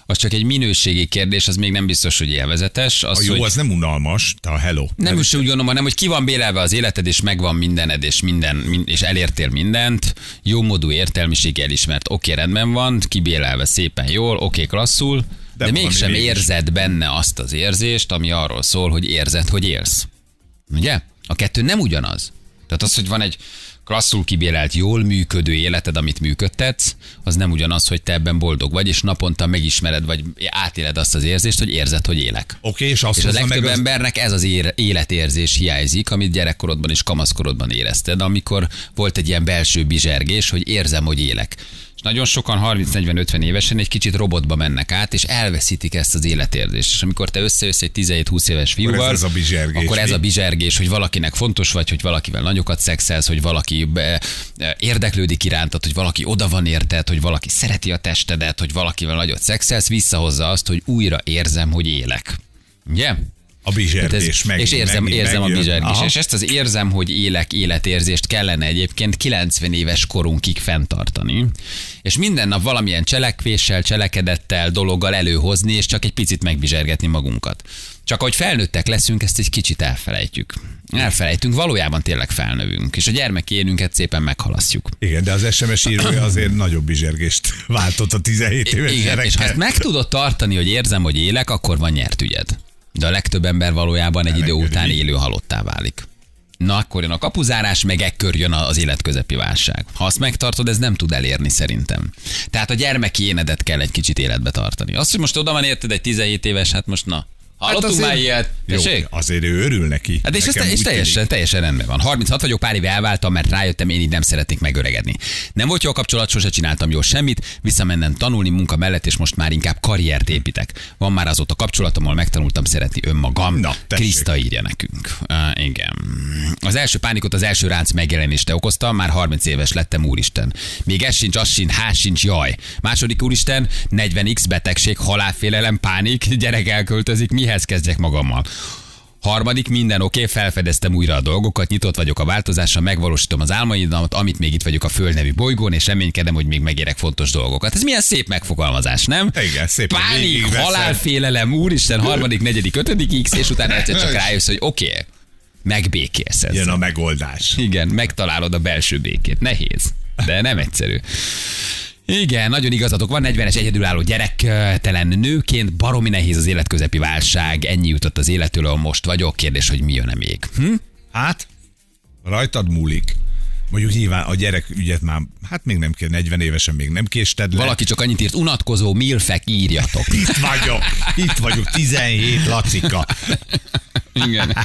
az csak egy minőségi kérdés, az még nem biztos, hogy élvezetes. Az, a jó hogy az nem unalmas, te a hello. nem is úgy gondolom, hanem hogy ki van bélelve az életed, és megvan mindened, és, minden, min- és elértél mindent. Jó módú értelmiség elismert. Oké, rendben van, kibélelve szépen jól, oké, klasszul, de, De mégsem mégis. érzed benne azt az érzést, ami arról szól, hogy érzed, hogy élsz. Ugye? A kettő nem ugyanaz. Tehát az, hogy van egy klasszul kibélelt, jól működő életed, amit működtetsz, az nem ugyanaz, hogy te ebben boldog vagy, és naponta megismered, vagy átéled azt az érzést, hogy érzed, hogy élek. Oké, és azt És a legtöbb meg az... embernek ez az ér- életérzés hiányzik, amit gyerekkorodban és kamaszkorodban érezted, amikor volt egy ilyen belső bizsergés, hogy érzem, hogy élek. És nagyon sokan 30-40-50 évesen egy kicsit robotba mennek át, és elveszítik ezt az életérzést. És amikor te összejössz egy 17-20 éves fiúval, ez a bizsergés, akkor ez a bizsergés, hogy valakinek fontos vagy, hogy valakivel nagyokat szexelsz, hogy valaki be, érdeklődik irántad, hogy valaki oda van érted, hogy valaki szereti a testedet, hogy valakivel nagyot szexelsz, visszahozza azt, hogy újra érzem, hogy élek. Ugye? A bizsergés ez, meg. és érzem, meg, érzem a megjön. bizsergés. Aha. És ezt az érzem, hogy élek életérzést kellene egyébként 90 éves korunkig fenntartani. És minden nap valamilyen cselekvéssel, cselekedettel, dologgal előhozni, és csak egy picit megbizsergetni magunkat. Csak hogy felnőttek leszünk, ezt egy kicsit elfelejtjük. Elfelejtünk, valójában tényleg felnövünk, és a gyermeki énünket szépen meghalasztjuk. Igen, de az SMS írója azért nagyobb bizsergést váltott a 17 éves Igen, és ha gyerekkel. ezt meg tudod tartani, hogy érzem, hogy élek, akkor van nyert ügyed. De a legtöbb ember valójában egy idő után élő halottá válik. Na akkor jön a kapuzárás, meg ekkor jön az életközepi válság. Ha azt megtartod, ez nem tud elérni szerintem. Tehát a gyermeki énedet kell egy kicsit életbe tartani. Azt, hogy most oda van érted egy 17 éves, hát most na. Hallottunk azért- már ilyet? Jó, Tessék? azért ő örül neki. Hát és, ez, és teljesen, tűnik. teljesen rendben van. 36 vagyok, pár éve elváltam, mert rájöttem, én így nem szeretnék megöregedni. Nem volt jó a kapcsolat, sose csináltam jól semmit, visszamennem tanulni munka mellett, és most már inkább karriert építek. Van már azóta kapcsolatom, ahol megtanultam szeretni önmagam. Na, tessék. Kriszta írja nekünk. Uh, igen. Az első pánikot az első ránc megjelenést okozta, már 30 éves lettem, úristen. Még ez sincs, az sincs, ház sincs, jaj. Második úristen, 40x betegség, halálfélelem, pánik, gyerek elköltözik, mihez kezdjek magammal? Harmadik, minden oké, okay, felfedeztem újra a dolgokat, nyitott vagyok a változásra, megvalósítom az álmaidat, amit még itt vagyok a Föld nevű bolygón, és reménykedem, hogy még megérek fontos dolgokat. Ez milyen szép megfogalmazás, nem? Igen, szépen Pánik, halálfélelem, úristen, harmadik, negyedik, ötödik X, és utána egyszer csak rájössz, hogy oké, okay, megbékélsz ezzel. Jön a megoldás. Igen, megtalálod a belső békét. Nehéz, de nem egyszerű. Igen, nagyon igazatok van, 40-es egyedülálló gyerektelen nőként, baromi nehéz az életközepi válság, ennyi jutott az élettől, ahol most vagyok, kérdés, hogy mi jön még. Hm? Hát, rajtad múlik. Mondjuk nyilván a gyerek ügyet már, hát még nem kell, 40 évesen még nem késted le. Valaki csak annyit írt, unatkozó milfek, írjatok. Itt vagyok, itt vagyok, 17 Lacika. Igen.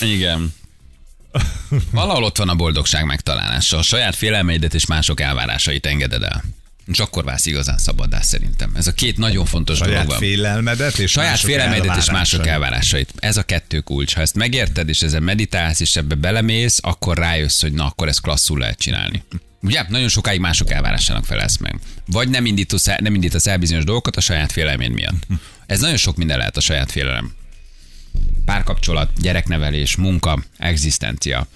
Igen. Valahol ott van a boldogság megtalálása. A saját félelmeidet és mások elvárásait engeded el. És akkor válsz igazán szabaddá szerintem. Ez a két nagyon fontos dolog Saját van. félelmedet és Saját mások félelmeidet és mások elvárásait. Ez a kettő kulcs. Ha ezt megérted, és ezen meditálsz, és ebbe belemész, akkor rájössz, hogy na, akkor ezt klasszul lehet csinálni. Ugye? Nagyon sokáig mások elvárásának felelsz meg. Vagy nem indítasz el, nem indítasz el bizonyos dolgokat a saját félelméd miatt. Ez nagyon sok minden lehet a saját félelem. Párkapcsolat, gyereknevelés, munka, egzisztencia.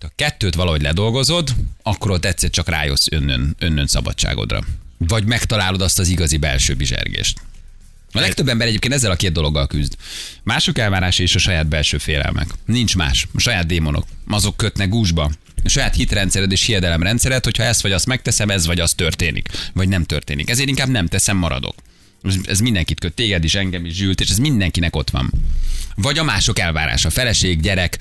A kettőt valahogy ledolgozod, akkor ott egyszer csak rájössz önnön, önnön szabadságodra. Vagy megtalálod azt az igazi belső bizsergést. A legtöbb ember egyébként ezzel a két dologgal küzd. Mások elvárása és a saját belső félelmek. Nincs más. A saját démonok. Azok kötnek gúzsba. A saját hitrendszered és hiedelemrendszered, hogyha ezt vagy azt megteszem, ez vagy az történik. Vagy nem történik. Ezért inkább nem teszem, maradok. Ez mindenkit köt, téged is, engem is, Zsült, és ez mindenkinek ott van. Vagy a mások elvárása, feleség, gyerek,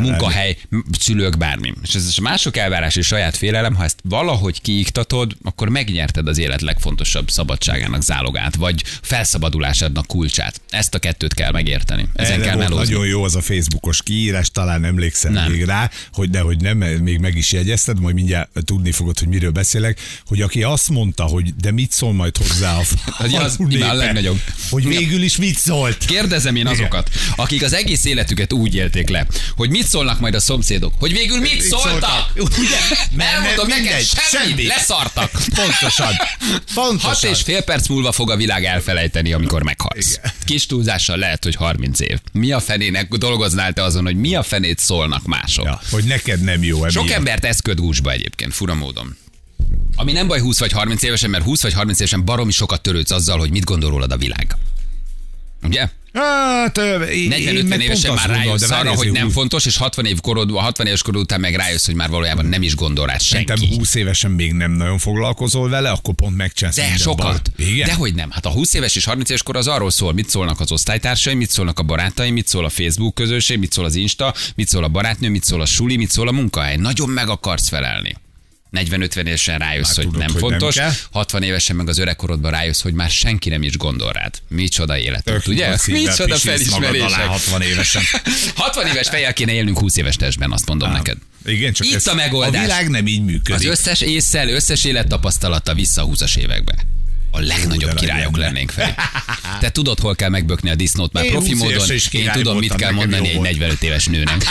munkahely, szülők, bármi. És ez a mások elvárás és saját félelem, ha ezt valahogy kiiktatod, akkor megnyerted az élet legfontosabb szabadságának zálogát, vagy felszabadulásádnak kulcsát. Ezt a kettőt kell megérteni. Ezen Erre kell melózni. nagyon jó az a Facebookos kiírás, talán emlékszel Nem. még rá, hogy de hogy nem, még meg is jegyezted, majd mindjárt tudni fogod, hogy miről beszélek, hogy aki azt mondta, hogy de mit szól majd hozzá a Az- az imád a népe, legnagyobb. Hogy végül is mit szólt. Kérdezem én azokat, akik az egész életüket úgy élték le, hogy mit szólnak majd a szomszédok, hogy végül mit szóltak? Ugye? Elmondom neked, semmit, semmit. leszartak. Pontosan. Pontosan. Hat és fél perc múlva fog a világ elfelejteni, amikor meghalsz. Igen. Kis túlzással lehet, hogy 30 év. Mi a fenének dolgoznál te azon, hogy mi a fenét szólnak mások? Ja, hogy neked nem jó emiatt. Sok embert ez köt gúzsba egyébként, fura módon. Ami nem baj 20 vagy 30 évesen, mert 20 vagy 30 évesen baromi sokat törődsz azzal, hogy mit gondol rólad a világ. Ugye? Hát, ö, én- én 40-50 meg évesen már rájössz arra, hogy nem fontos, és 60 év korod, 60 éves korod után meg rájössz, hogy már valójában nem is gondol rá Szerintem senki. 20 évesen még nem nagyon foglalkozol vele, akkor pont megcsinálsz De sokat. Igen? Dehogy nem. Hát a 20 éves és 30 éves kor az arról szól, mit szólnak az osztálytársaim, mit szólnak a barátaim, mit szól a Facebook közösség, mit szól az Insta, mit szól a barátnő, mit szól a suli, mit szól a munkahely. Nagyon meg akarsz felelni. 40-50 évesen rájössz, Már hogy tudod, nem hogy nem fontos, kell. 60 évesen meg az öregkorodban rájössz, hogy már senki nem is gondol rád. Micsoda életet, Tök ugye? nagy szívvel Micsoda felismerések. 60 évesen. 60 éves fejjel kéne élnünk 20 éves testben, azt mondom neked. Igen, csak Itt ez, a megoldás. A világ nem így Az működik. összes észszel, összes élettapasztalata vissza a 20 évekbe. A legnagyobb de királyok legyen. lennénk fel. Te tudod, hol kell megbökni a disznót már Én profi 20 módon. Én tudom, mit kell mondani egy volt. 45 éves nőnek.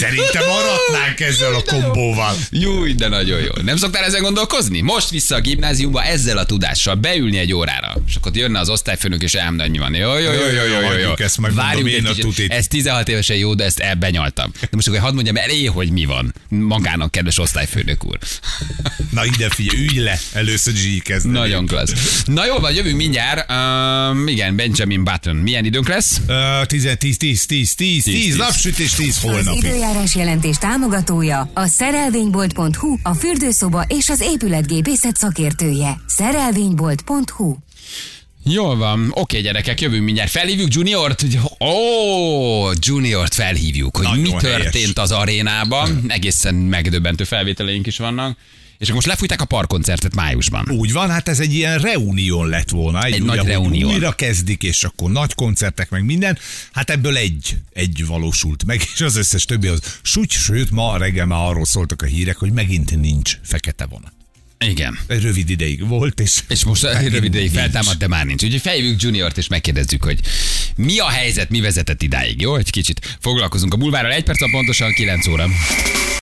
Szerintem maradnánk ezzel a kombóval. Jó, de nagyon jó. Nem szoktál ezen gondolkozni? Most vissza a gimnáziumba ezzel a tudással, beülni egy órára, és akkor jönne az osztályfőnök, és elmondani, hogy mi van. Jó, jó, jó, jó, jó, jó, jó. Ezt, Várjunk én egy a tutit. Ez 16 évesen jó, de ezt elbenyaltam. De most akkor hadd mondjam elé, hogy mi van magának, kedves osztályfőnök úr. Na ide figyelj, ülj le, először zsíkezni. Nagyon klassz. Na jó van, jövünk mindjárt. Um, igen, Benjamin Button. Milyen időnk lesz? Uh, 10, 10, 10, 10, 10, 10, napsütés, 10 Az holnapig. Időjárás jelentés támogatója a szerelvénybolt.hu, a fürdőszoba és az épületgépészet szakértője. Szerelvénybolt.hu Jól van. Oké, gyerekek, jövünk mindjárt. Felhívjuk Juniort. hogy- Ó, Juniort felhívjuk, hogy Nagyon mi helyes. történt az arénában. Egészen megdöbbentő felvételeink is vannak. És akkor most lefújták a parkoncertet májusban. Úgy van, hát ez egy ilyen reunión lett volna. Egy ugye, nagy reunión. Újra kezdik, és akkor nagy koncertek, meg minden. Hát ebből egy, egy valósult meg, és az összes többi az súgy, sőt, ma reggel már arról szóltak a hírek, hogy megint nincs fekete vonat. Igen. Egy rövid ideig volt, és... És most megint rövid ideig feltámadt, de már nincs. Úgyhogy felhívjuk Juniort, és megkérdezzük, hogy mi a helyzet, mi vezetett idáig. Jó, egy kicsit foglalkozunk a bulvárral. Egy perc pontosan 9 óra.